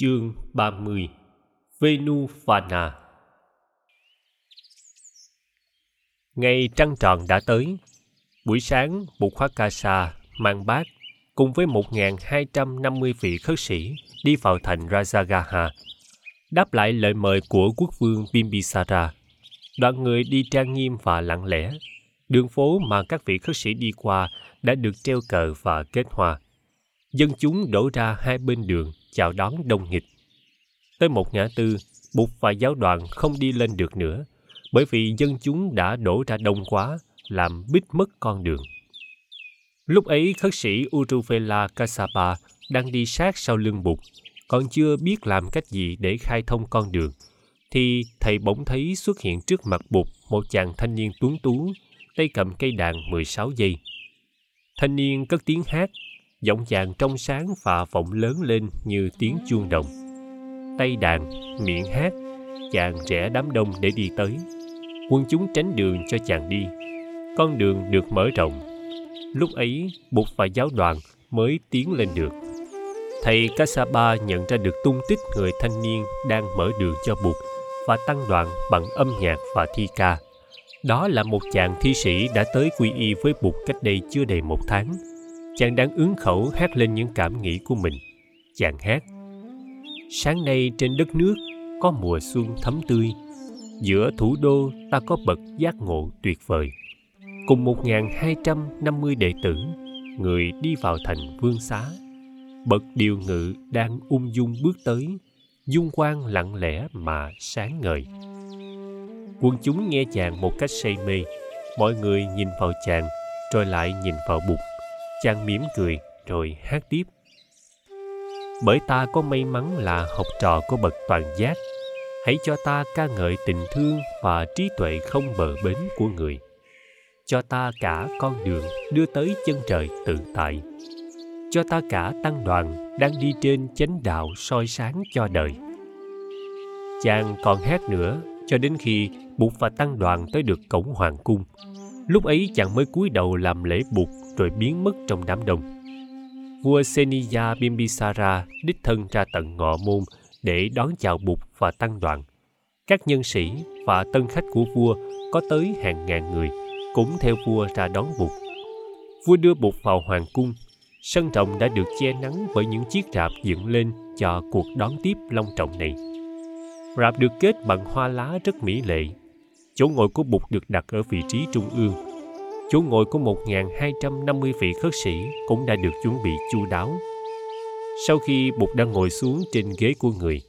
Chương 30 Venufana Ngày trăng tròn đã tới. Buổi sáng, Bụt khoa Ca Sa mang bát cùng với 1.250 vị khất sĩ đi vào thành Rajagaha, đáp lại lời mời của quốc vương Bimbisara. Đoàn người đi trang nghiêm và lặng lẽ. Đường phố mà các vị khất sĩ đi qua đã được treo cờ và kết hoa. Dân chúng đổ ra hai bên đường chào đón đông nghịch. Tới một ngã tư, buộc và giáo đoàn không đi lên được nữa, bởi vì dân chúng đã đổ ra đông quá, làm bít mất con đường. Lúc ấy, khất sĩ Uruvela Kasapa đang đi sát sau lưng Bụt, còn chưa biết làm cách gì để khai thông con đường, thì thầy bỗng thấy xuất hiện trước mặt Bụt một chàng thanh niên tuấn tú, tay cầm cây đàn 16 giây. Thanh niên cất tiếng hát giọng chàng trong sáng và vọng lớn lên như tiếng chuông đồng. Tay đàn, miệng hát, chàng rẽ đám đông để đi tới. Quân chúng tránh đường cho chàng đi. Con đường được mở rộng. Lúc ấy bụt và giáo đoàn mới tiến lên được. Thầy Kasaba nhận ra được tung tích người thanh niên đang mở đường cho bụt và tăng đoàn bằng âm nhạc và thi ca. Đó là một chàng thi sĩ đã tới quy y với bụt cách đây chưa đầy một tháng chàng đang ứng khẩu hát lên những cảm nghĩ của mình. Chàng hát, sáng nay trên đất nước có mùa xuân thấm tươi, giữa thủ đô ta có bậc giác ngộ tuyệt vời. Cùng một hai trăm năm mươi đệ tử, người đi vào thành vương xá. Bậc điều ngự đang ung dung bước tới, dung quang lặng lẽ mà sáng ngời. Quân chúng nghe chàng một cách say mê. Mọi người nhìn vào chàng, rồi lại nhìn vào bụt chàng mỉm cười rồi hát tiếp. Bởi ta có may mắn là học trò của bậc toàn giác. Hãy cho ta ca ngợi tình thương và trí tuệ không bờ bến của người. Cho ta cả con đường đưa tới chân trời tự tại. Cho ta cả tăng đoàn đang đi trên chánh đạo soi sáng cho đời. Chàng còn hát nữa, cho đến khi bụt và tăng đoàn tới được cổng hoàng cung. Lúc ấy chàng mới cúi đầu làm lễ bụt rồi biến mất trong đám đông. Vua Seniya Bimbisara đích thân ra tận ngọ môn để đón chào Bụt và tăng đoàn. Các nhân sĩ và tân khách của vua có tới hàng ngàn người cũng theo vua ra đón Bụt. Vua đưa Bụt vào hoàng cung. Sân rộng đã được che nắng bởi những chiếc rạp dựng lên cho cuộc đón tiếp long trọng này. Rạp được kết bằng hoa lá rất mỹ lệ. Chỗ ngồi của Bụt được đặt ở vị trí trung ương chỗ ngồi của 1.250 vị khất sĩ cũng đã được chuẩn bị chu đáo. Sau khi Bụt đang ngồi xuống trên ghế của người,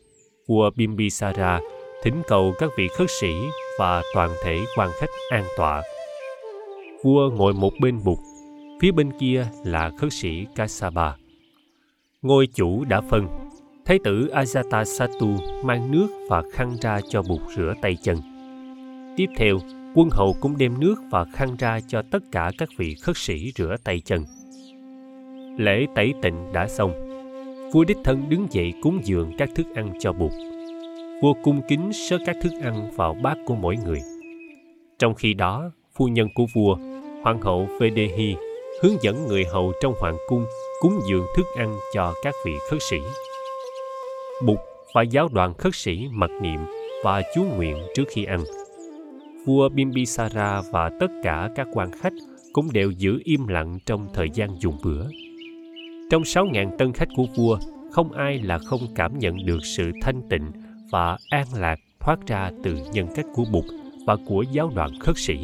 vua Bimbisara thỉnh cầu các vị khất sĩ và toàn thể quan khách an tọa. Vua ngồi một bên Bụt, phía bên kia là khất sĩ Kasaba. Ngôi chủ đã phân, Thái tử Ajatasattu mang nước và khăn ra cho Bụt rửa tay chân. Tiếp theo, quân hầu cũng đem nước và khăn ra cho tất cả các vị khất sĩ rửa tay chân. Lễ tẩy tịnh đã xong, vua đích thân đứng dậy cúng dường các thức ăn cho bụt. Vua cung kính sớ các thức ăn vào bát của mỗi người. Trong khi đó, phu nhân của vua, hoàng hậu Vedehi, hướng dẫn người hầu trong hoàng cung cúng dường thức ăn cho các vị khất sĩ. Bụt và giáo đoàn khất sĩ mặc niệm và chú nguyện trước khi ăn – vua Bimbisara và tất cả các quan khách cũng đều giữ im lặng trong thời gian dùng bữa. Trong sáu ngàn tân khách của vua, không ai là không cảm nhận được sự thanh tịnh và an lạc thoát ra từ nhân cách của Bụt và của giáo đoàn khất sĩ.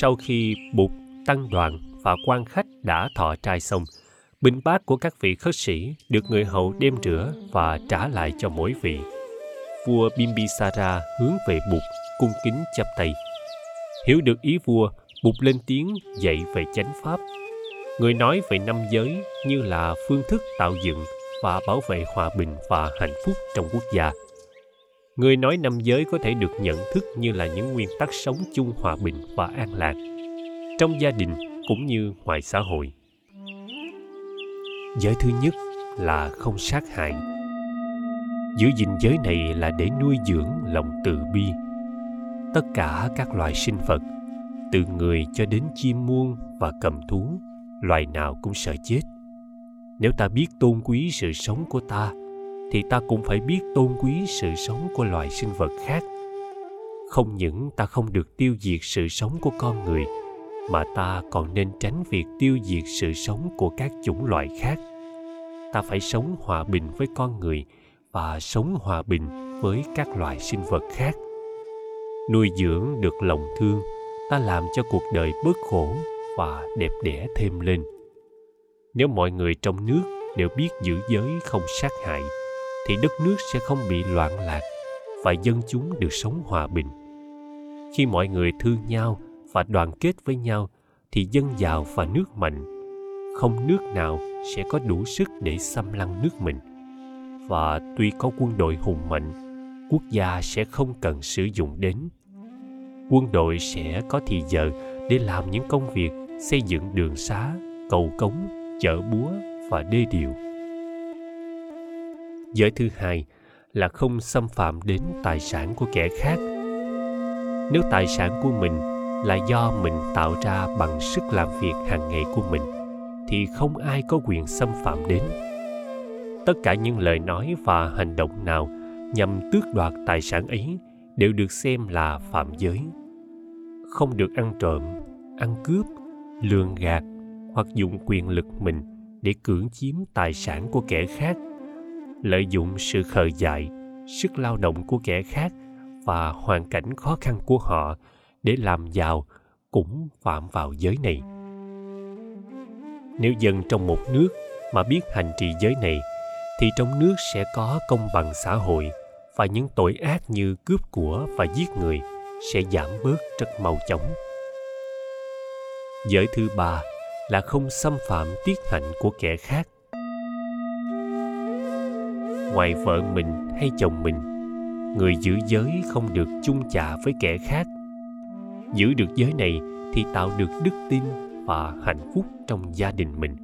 Sau khi Bụt, tăng đoàn và quan khách đã thọ trai xong, bình bát của các vị khất sĩ được người hầu đem rửa và trả lại cho mỗi vị. Vua Bimbisara hướng về Bụt cung kính chắp tay. Hiểu được ý vua bụt lên tiếng dạy về chánh pháp. Người nói về năm giới như là phương thức tạo dựng và bảo vệ hòa bình và hạnh phúc trong quốc gia. Người nói năm giới có thể được nhận thức như là những nguyên tắc sống chung hòa bình và an lạc trong gia đình cũng như ngoài xã hội. Giới thứ nhất là không sát hại. Giữ gìn giới này là để nuôi dưỡng lòng từ bi tất cả các loài sinh vật, từ người cho đến chim muông và cầm thú, loài nào cũng sợ chết. Nếu ta biết tôn quý sự sống của ta, thì ta cũng phải biết tôn quý sự sống của loài sinh vật khác. Không những ta không được tiêu diệt sự sống của con người, mà ta còn nên tránh việc tiêu diệt sự sống của các chủng loại khác. Ta phải sống hòa bình với con người và sống hòa bình với các loài sinh vật khác nuôi dưỡng được lòng thương, ta làm cho cuộc đời bớt khổ và đẹp đẽ thêm lên. Nếu mọi người trong nước đều biết giữ giới không sát hại, thì đất nước sẽ không bị loạn lạc và dân chúng được sống hòa bình. Khi mọi người thương nhau và đoàn kết với nhau, thì dân giàu và nước mạnh, không nước nào sẽ có đủ sức để xâm lăng nước mình. Và tuy có quân đội hùng mạnh, quốc gia sẽ không cần sử dụng đến quân đội sẽ có thì giờ để làm những công việc, xây dựng đường xá, cầu cống, chợ búa và đê điều. Giới thứ hai là không xâm phạm đến tài sản của kẻ khác. Nếu tài sản của mình là do mình tạo ra bằng sức làm việc hàng ngày của mình, thì không ai có quyền xâm phạm đến. Tất cả những lời nói và hành động nào nhằm tước đoạt tài sản ấy đều được xem là phạm giới. Không được ăn trộm, ăn cướp, lường gạt hoặc dùng quyền lực mình để cưỡng chiếm tài sản của kẻ khác. Lợi dụng sự khờ dại, sức lao động của kẻ khác và hoàn cảnh khó khăn của họ để làm giàu cũng phạm vào giới này. Nếu dân trong một nước mà biết hành trì giới này, thì trong nước sẽ có công bằng xã hội và những tội ác như cướp của và giết người sẽ giảm bớt rất mau chóng. Giới thứ ba là không xâm phạm tiết hạnh của kẻ khác. Ngoài vợ mình hay chồng mình, người giữ giới không được chung chạ với kẻ khác. Giữ được giới này thì tạo được đức tin và hạnh phúc trong gia đình mình,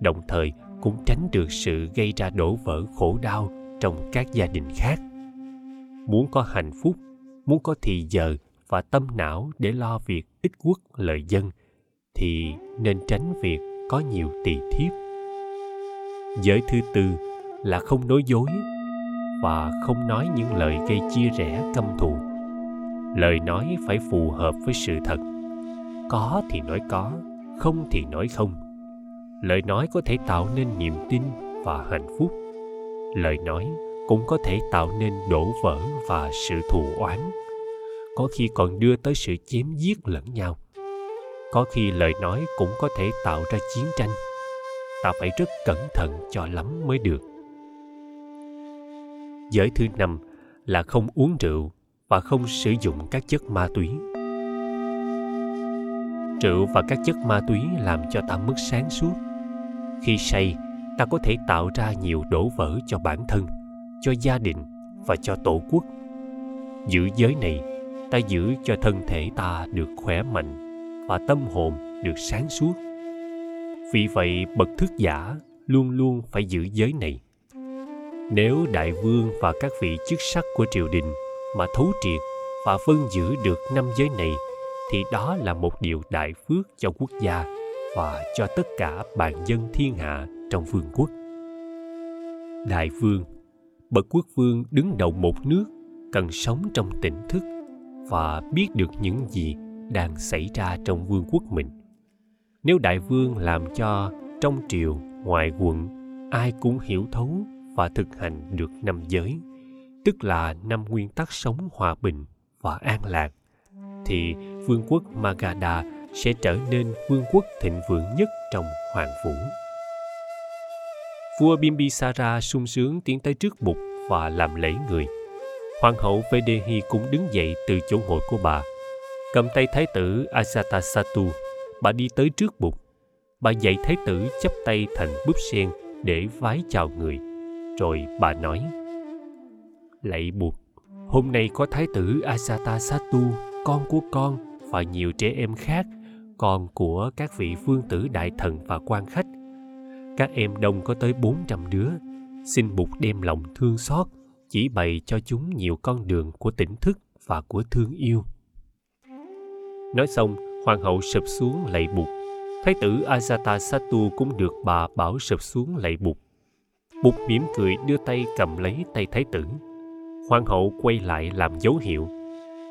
đồng thời cũng tránh được sự gây ra đổ vỡ khổ đau trong các gia đình khác muốn có hạnh phúc, muốn có thì giờ và tâm não để lo việc ích quốc lợi dân, thì nên tránh việc có nhiều tỳ thiếp. Giới thứ tư là không nói dối và không nói những lời gây chia rẽ căm thù. Lời nói phải phù hợp với sự thật. Có thì nói có, không thì nói không. Lời nói có thể tạo nên niềm tin và hạnh phúc. Lời nói cũng có thể tạo nên đổ vỡ và sự thù oán. Có khi còn đưa tới sự chém giết lẫn nhau. Có khi lời nói cũng có thể tạo ra chiến tranh. Ta phải rất cẩn thận cho lắm mới được. Giới thứ năm là không uống rượu và không sử dụng các chất ma túy. Rượu và các chất ma túy làm cho ta mất sáng suốt. Khi say, ta có thể tạo ra nhiều đổ vỡ cho bản thân cho gia đình và cho tổ quốc. Giữ giới này, ta giữ cho thân thể ta được khỏe mạnh và tâm hồn được sáng suốt. Vì vậy, bậc thức giả luôn luôn phải giữ giới này. Nếu đại vương và các vị chức sắc của triều đình mà thấu triệt và phân giữ được năm giới này, thì đó là một điều đại phước cho quốc gia và cho tất cả bạn dân thiên hạ trong vương quốc. Đại vương bậc quốc vương đứng đầu một nước, cần sống trong tỉnh thức và biết được những gì đang xảy ra trong vương quốc mình. Nếu đại vương làm cho trong triều, ngoài quận, ai cũng hiểu thấu và thực hành được năm giới, tức là năm nguyên tắc sống hòa bình và an lạc, thì vương quốc magadha sẽ trở nên vương quốc thịnh vượng nhất trong hoàng vũ vua bimbisara sung sướng tiến tới trước bục và làm lễ người. Hoàng hậu vedehi cũng đứng dậy từ chỗ ngồi của bà. Cầm tay thái tử ajatasattu bà đi tới trước bục. Bà dạy thái tử chắp tay thành búp sen để vái chào người. Rồi bà nói lạy buộc, hôm nay có thái tử ajatasattu con của con và nhiều trẻ em khác con của các vị vương tử đại thần và quan khách các em đông có tới bốn trăm đứa xin bụt đem lòng thương xót chỉ bày cho chúng nhiều con đường của tỉnh thức và của thương yêu nói xong hoàng hậu sụp xuống lạy bụt thái tử Ajatasattu cũng được bà bảo sụp xuống lạy bụt Bụt mỉm cười đưa tay cầm lấy tay thái tử. Hoàng hậu quay lại làm dấu hiệu.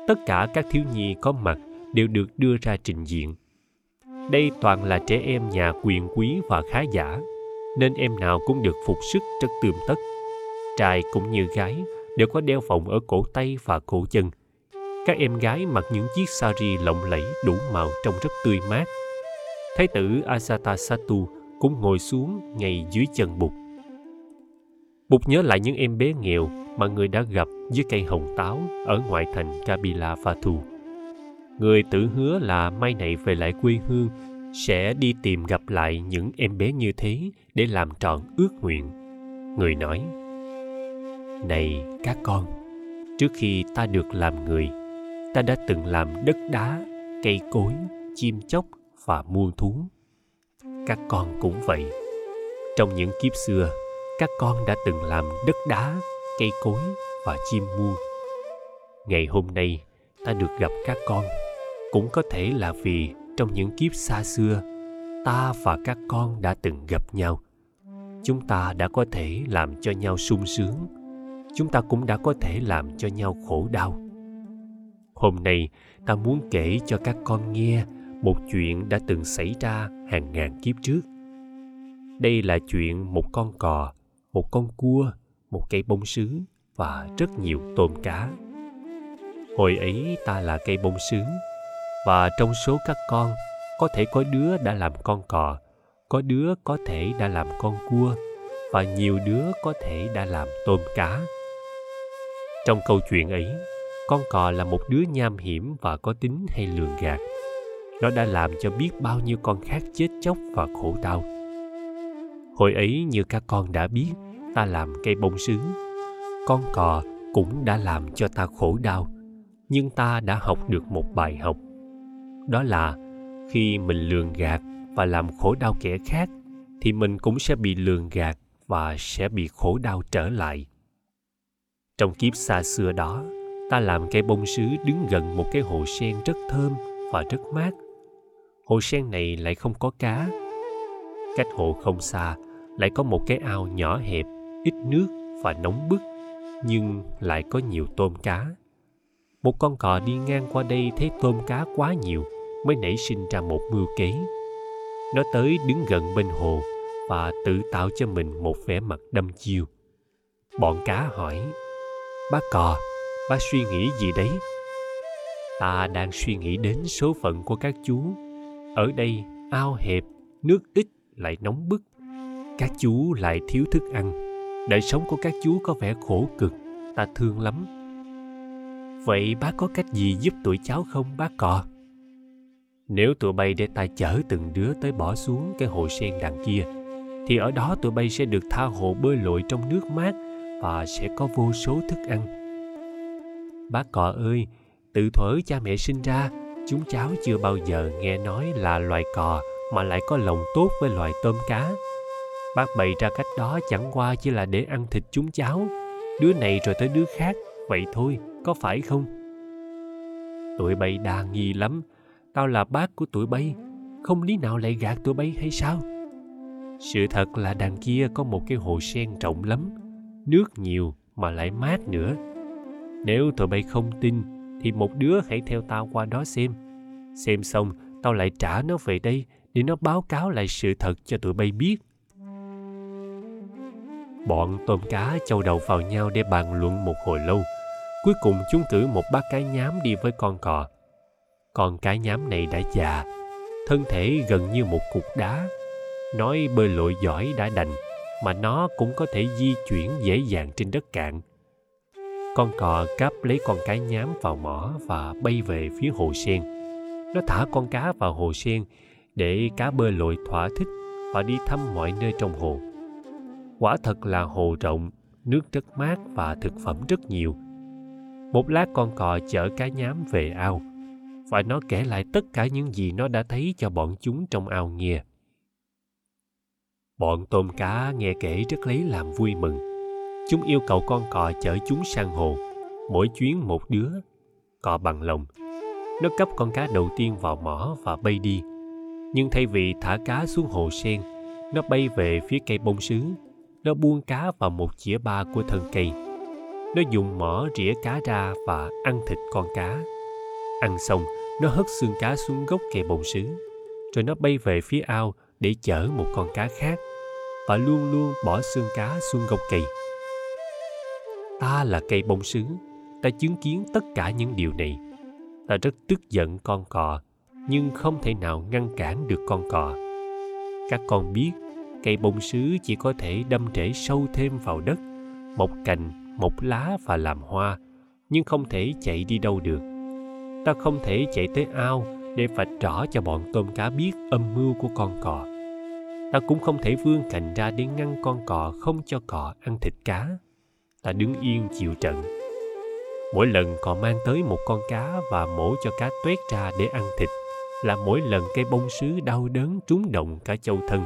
Tất cả các thiếu nhi có mặt đều được đưa ra trình diện. Đây toàn là trẻ em nhà quyền quý và khá giả, nên em nào cũng được phục sức rất tươm tất. Trai cũng như gái đều có đeo vòng ở cổ tay và cổ chân. Các em gái mặc những chiếc sari lộng lẫy đủ màu trông rất tươi mát. Thái tử Ajatasattu cũng ngồi xuống ngay dưới chân Bụt. Bụt nhớ lại những em bé nghèo mà người đã gặp dưới cây hồng táo ở ngoại thành Kabila Fatu. Người tự hứa là mai này về lại quê hương sẽ đi tìm gặp lại những em bé như thế để làm trọn ước nguyện. Người nói, Này các con, trước khi ta được làm người, ta đã từng làm đất đá, cây cối, chim chóc và muôn thú. Các con cũng vậy. Trong những kiếp xưa, các con đã từng làm đất đá, cây cối và chim muôn. Ngày hôm nay, ta được gặp các con cũng có thể là vì trong những kiếp xa xưa, ta và các con đã từng gặp nhau. Chúng ta đã có thể làm cho nhau sung sướng. Chúng ta cũng đã có thể làm cho nhau khổ đau. Hôm nay, ta muốn kể cho các con nghe một chuyện đã từng xảy ra hàng ngàn kiếp trước. Đây là chuyện một con cò, một con cua, một cây bông sứ và rất nhiều tôm cá. Hồi ấy ta là cây bông sứ và trong số các con, có thể có đứa đã làm con cò, có đứa có thể đã làm con cua, và nhiều đứa có thể đã làm tôm cá. Trong câu chuyện ấy, con cò là một đứa nham hiểm và có tính hay lường gạt. Nó đã làm cho biết bao nhiêu con khác chết chóc và khổ đau. Hồi ấy, như các con đã biết, ta làm cây bông sứ. Con cò cũng đã làm cho ta khổ đau, nhưng ta đã học được một bài học đó là khi mình lường gạt và làm khổ đau kẻ khác, thì mình cũng sẽ bị lường gạt và sẽ bị khổ đau trở lại. Trong kiếp xa xưa đó, ta làm cây bông sứ đứng gần một cái hồ sen rất thơm và rất mát. Hồ sen này lại không có cá. Cách hồ không xa lại có một cái ao nhỏ hẹp, ít nước và nóng bức, nhưng lại có nhiều tôm cá một con cò đi ngang qua đây thấy tôm cá quá nhiều, mới nảy sinh ra một mưu kế. Nó tới đứng gần bên hồ và tự tạo cho mình một vẻ mặt đâm chiêu. Bọn cá hỏi bác cò bác suy nghĩ gì đấy? Ta đang suy nghĩ đến số phận của các chú. Ở đây, ao hẹp, nước ít lại nóng bức. Các chú lại thiếu thức ăn. Đời sống của các chú có vẻ khổ cực, ta thương lắm vậy bác có cách gì giúp tụi cháu không bác cò nếu tụi bay để ta chở từng đứa tới bỏ xuống cái hồ sen đằng kia, thì ở đó tụi bay sẽ được tha hồ bơi lội trong nước mát và sẽ có vô số thức ăn. Bác cọ ơi, từ thuở cha mẹ sinh ra, chúng cháu chưa bao giờ nghe nói là loài cò mà lại có lòng tốt với loài tôm cá. Bác bày ra cách đó chẳng qua chỉ là để ăn thịt chúng cháu, đứa này rồi tới đứa khác, vậy thôi, có phải không? Tụi bay đa nghi lắm, tao là bác của tụi bay. Không lý nào lại gạt tụi bay hay sao? Sự thật là đằng kia có một cái hồ sen rộng lắm. Nước nhiều mà lại mát nữa. Nếu tụi bay không tin thì một đứa hãy theo tao qua đó xem. Xem xong tao lại trả nó về đây để nó báo cáo lại sự thật cho tụi bay biết. Bọn tôm cá châu đầu vào nhau để bàn luận một hồi lâu cuối cùng chúng cử một bác cái nhám đi với con cò. Con cá nhám này đã già, thân thể gần như một cục đá. Nói bơi lội giỏi đã đành, mà nó cũng có thể di chuyển dễ dàng trên đất cạn. Con cò cáp lấy con cá nhám vào mỏ và bay về phía hồ sen. Nó thả con cá vào hồ sen để cá bơi lội thỏa thích và đi thăm mọi nơi trong hồ. Quả thật là hồ rộng, nước rất mát và thực phẩm rất nhiều một lát con cò chở cá nhám về ao và nó kể lại tất cả những gì nó đã thấy cho bọn chúng trong ao nghe. Bọn tôm cá nghe kể rất lấy làm vui mừng. Chúng yêu cầu con cò chở chúng sang hồ, mỗi chuyến một đứa, cò bằng lòng. Nó cấp con cá đầu tiên vào mỏ và bay đi. Nhưng thay vì thả cá xuống hồ sen, nó bay về phía cây bông sứ. nó buông cá vào một chĩa ba của thân cây. Nó dùng mỏ rỉa cá ra và ăn thịt con cá. Ăn xong, nó hất xương cá xuống gốc cây bông sứ. Rồi nó bay về phía ao để chở một con cá khác và luôn luôn bỏ xương cá xuống gốc cây. Ta là cây bông sứ, ta chứng kiến tất cả những điều này. Ta rất tức giận con cò, nhưng không thể nào ngăn cản được con cò. Các con biết, cây bông sứ chỉ có thể đâm rễ sâu thêm vào đất, một cành, một lá và làm hoa, nhưng không thể chạy đi đâu được. Ta không thể chạy tới ao để vạch rõ cho bọn tôm cá biết âm mưu của con cò. Ta cũng không thể vươn cành ra để ngăn con cò không cho cò ăn thịt cá. Ta đứng yên chịu trận. Mỗi lần cò mang tới một con cá và mổ cho cá tuét ra để ăn thịt là mỗi lần cây bông sứ đau đớn trúng động cả châu thân.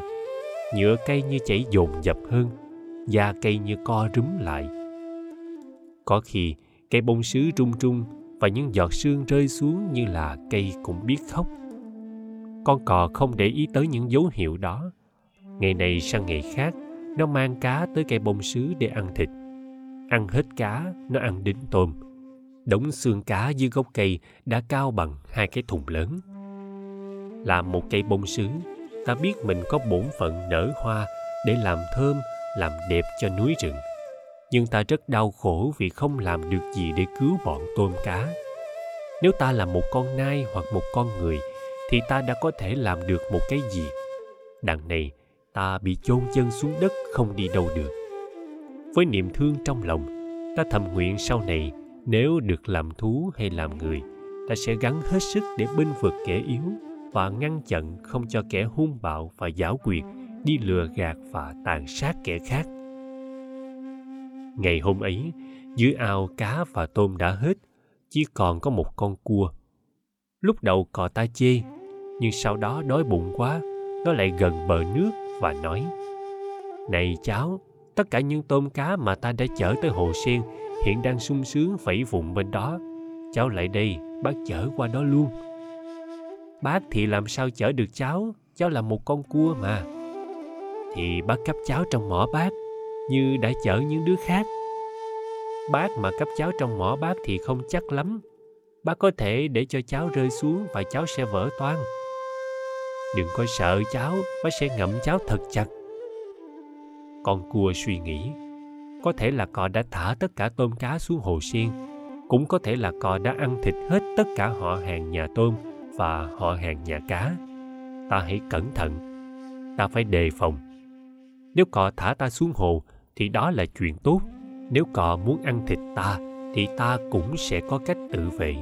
Nhựa cây như chảy dồn dập hơn da cây như co rúm lại có khi, cây bông sứ rung rung và những giọt sương rơi xuống như là cây cũng biết khóc. Con cò không để ý tới những dấu hiệu đó. Ngày này sang ngày khác, nó mang cá tới cây bông sứ để ăn thịt. Ăn hết cá, nó ăn đến tôm. Đống xương cá dưới gốc cây đã cao bằng hai cái thùng lớn. Là một cây bông sứ, ta biết mình có bổn phận nở hoa để làm thơm, làm đẹp cho núi rừng nhưng ta rất đau khổ vì không làm được gì để cứu bọn tôm cá. Nếu ta là một con nai hoặc một con người, thì ta đã có thể làm được một cái gì? Đằng này, ta bị chôn chân xuống đất không đi đâu được. Với niềm thương trong lòng, ta thầm nguyện sau này, nếu được làm thú hay làm người, ta sẽ gắng hết sức để binh vực kẻ yếu và ngăn chặn không cho kẻ hung bạo và giảo quyệt đi lừa gạt và tàn sát kẻ khác ngày hôm ấy, dưới ao cá và tôm đã hết, chỉ còn có một con cua. Lúc đầu cò ta chê, nhưng sau đó đói bụng quá, nó lại gần bờ nước và nói, này cháu, tất cả những tôm cá mà ta đã chở tới hồ sen hiện đang sung sướng phẩy vùng bên đó, cháu lại đây, bác chở qua đó luôn. Bác thì làm sao chở được cháu? Cháu là một con cua mà. Thì bác cấp cháu trong mỏ bác như đã chở những đứa khác. Bác mà cấp cháu trong mỏ bác thì không chắc lắm. Bác có thể để cho cháu rơi xuống và cháu sẽ vỡ toang. Đừng có sợ cháu, bác sẽ ngậm cháu thật chặt. Con cua suy nghĩ, có thể là cò đã thả tất cả tôm cá xuống hồ sen, cũng có thể là cò đã ăn thịt hết tất cả họ hàng nhà tôm và họ hàng nhà cá. Ta hãy cẩn thận, ta phải đề phòng. Nếu cò thả ta xuống hồ thì đó là chuyện tốt. Nếu cò muốn ăn thịt ta, thì ta cũng sẽ có cách tự vệ.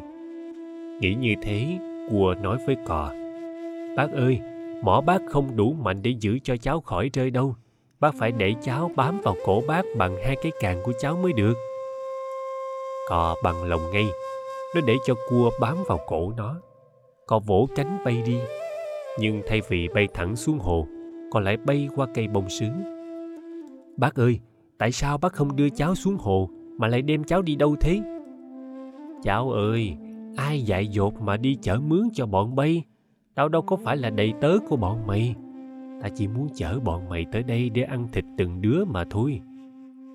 Nghĩ như thế cua nói với cò bác ơi, mỏ bác không đủ mạnh để giữ cho cháu khỏi rơi đâu. Bác phải để cháu bám vào cổ bác bằng hai cái càng của cháu mới được. Cò bằng lòng ngay, nó để cho cua bám vào cổ nó. Cò vỗ cánh bay đi, nhưng thay vì bay thẳng xuống hồ còn lại bay qua cây bông sứ bác ơi, tại sao bác không đưa cháu xuống hồ mà lại đem cháu đi đâu thế? Cháu ơi, ai dạy dột mà đi chở mướn cho bọn bay? Tao đâu có phải là đầy tớ của bọn mày. Ta chỉ muốn chở bọn mày tới đây để ăn thịt từng đứa mà thôi.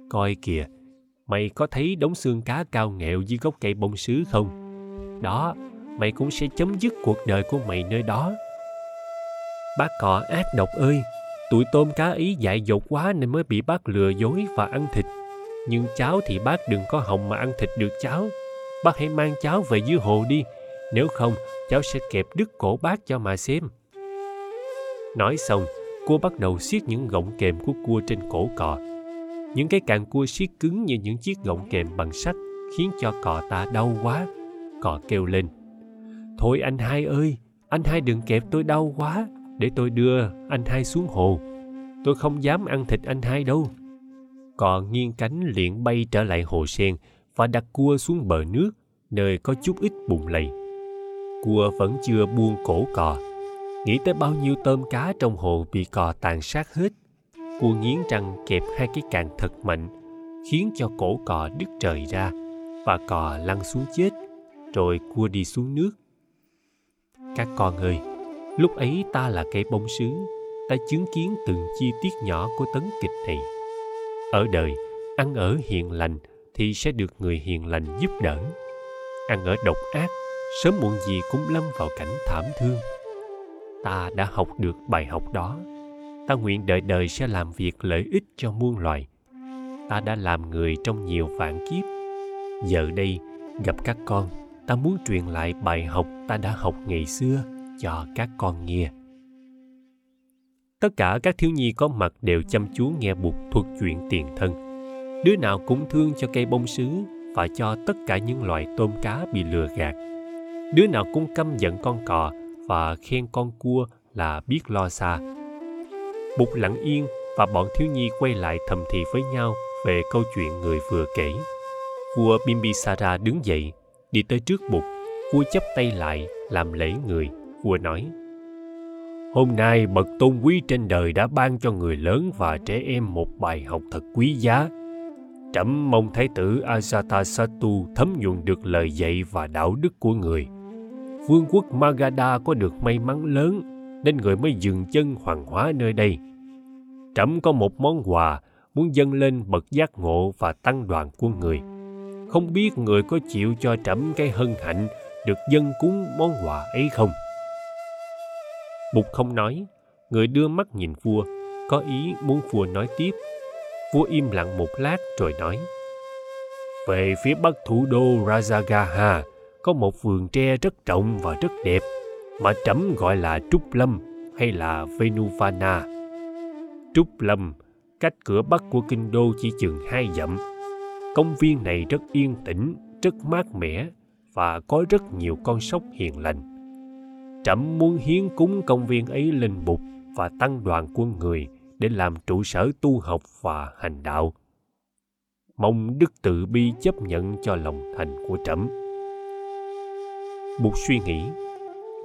Coi kìa, mày có thấy đống xương cá cao nghẹo dưới gốc cây bông sứ không? Đó, mày cũng sẽ chấm dứt cuộc đời của mày nơi đó. Bác cọ ác độc ơi tụi tôm cá ý dại dột quá nên mới bị bác lừa dối và ăn thịt. Nhưng cháu thì bác đừng có hồng mà ăn thịt được cháu. Bác hãy mang cháu về dưới hồ đi. Nếu không, cháu sẽ kẹp đứt cổ bác cho mà xem. Nói xong, cua bắt đầu siết những gọng kềm của cua trên cổ cò. Những cái càng cua siết cứng như những chiếc gọng kềm bằng sắt khiến cho cò ta đau quá. Cò kêu lên. Thôi anh hai ơi, anh hai đừng kẹp tôi đau quá để tôi đưa anh hai xuống hồ. Tôi không dám ăn thịt anh hai đâu. Cò nghiêng cánh liền bay trở lại hồ sen và đặt cua xuống bờ nước, nơi có chút ít bùn lầy. Cua vẫn chưa buông cổ cò. Nghĩ tới bao nhiêu tôm cá trong hồ bị cò tàn sát hết, cua nghiến răng kẹp hai cái càng thật mạnh, khiến cho cổ cò đứt trời ra và cò lăn xuống chết, rồi cua đi xuống nước. Các con ơi lúc ấy ta là cây bông sứ, ta chứng kiến từng chi tiết nhỏ của tấn kịch này. Ở đời, ăn ở hiền lành thì sẽ được người hiền lành giúp đỡ. Ăn ở độc ác, sớm muộn gì cũng lâm vào cảnh thảm thương. Ta đã học được bài học đó. Ta nguyện đời đời sẽ làm việc lợi ích cho muôn loài. Ta đã làm người trong nhiều vạn kiếp. Giờ đây, gặp các con, ta muốn truyền lại bài học ta đã học ngày xưa cho các con nghe. Tất cả các thiếu nhi có mặt đều chăm chú nghe bụt thuật chuyện tiền thân. Đứa nào cũng thương cho cây bông sứ và cho tất cả những loài tôm cá bị lừa gạt. Đứa nào cũng căm giận con cò và khen con cua là biết lo xa. Bụt lặng yên và bọn thiếu nhi quay lại thầm thì với nhau về câu chuyện người vừa kể. Vua bimbisara đứng dậy, đi tới trước bụt. Vua chắp tay lại làm lễ người vua nói, hôm nay bậc tôn quý trên đời đã ban cho người lớn và trẻ em một bài học thật quý giá. Trẫm mong thái tử ajatasattu thấm nhuần được lời dạy và đạo đức của người. Vương quốc magadha có được may mắn lớn, nên người mới dừng chân hoàng hóa nơi đây. Trẫm có một món quà muốn dâng lên bậc giác ngộ và tăng đoàn của người. Không biết người có chịu cho trẫm cái hân hạnh được dân cúng món quà ấy không? Bụt không nói, người đưa mắt nhìn vua, có ý muốn vua nói tiếp. Vua im lặng một lát rồi nói, về phía bắc thủ đô rajagaha, có một vườn tre rất rộng và rất đẹp, mà trẫm gọi là trúc lâm hay là venuvana. Trúc lâm, cách cửa bắc của kinh đô chỉ chừng hai dặm. Công viên này rất yên tĩnh, rất mát mẻ và có rất nhiều con sóc hiền lành trẫm muốn hiến cúng công viên ấy lên mục và tăng đoàn quân người để làm trụ sở tu học và hành đạo. Mong đức tự bi chấp nhận cho lòng thành của trẫm. Buộc suy nghĩ,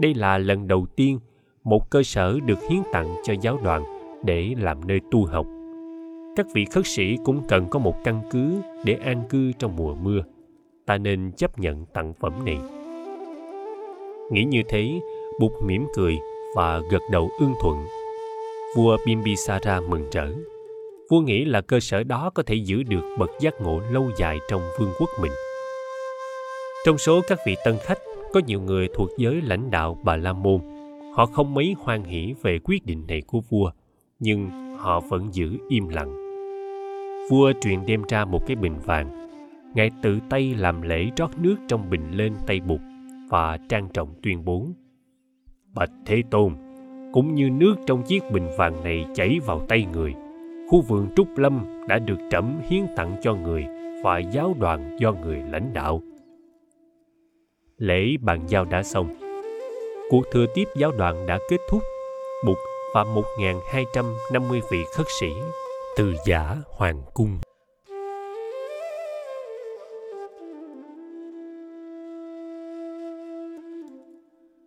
đây là lần đầu tiên một cơ sở được hiến tặng cho giáo đoàn để làm nơi tu học. Các vị khất sĩ cũng cần có một căn cứ để an cư trong mùa mưa. Ta nên chấp nhận tặng phẩm này. Nghĩ như thế bụt mỉm cười và gật đầu ưng thuận. Vua bimbisara mừng rỡ vua nghĩ là cơ sở đó có thể giữ được bậc giác ngộ lâu dài trong vương quốc mình. Trong số các vị tân khách, có nhiều người thuộc giới lãnh đạo bà la môn. Họ không mấy hoan hỷ về quyết định này của vua, nhưng họ vẫn giữ im lặng. Vua truyền đem ra một cái bình vàng. Ngài tự tay làm lễ rót nước trong bình lên tay bụt và trang trọng tuyên bố bạch thế tôn, cũng như nước trong chiếc bình vàng này chảy vào tay người. Khu vườn trúc lâm đã được trẫm hiến tặng cho người và giáo đoàn do người lãnh đạo. Lễ bàn giao đã xong. Cuộc thừa tiếp giáo đoàn đã kết thúc. Bục và 1.250 vị khất sĩ từ giả hoàng cung.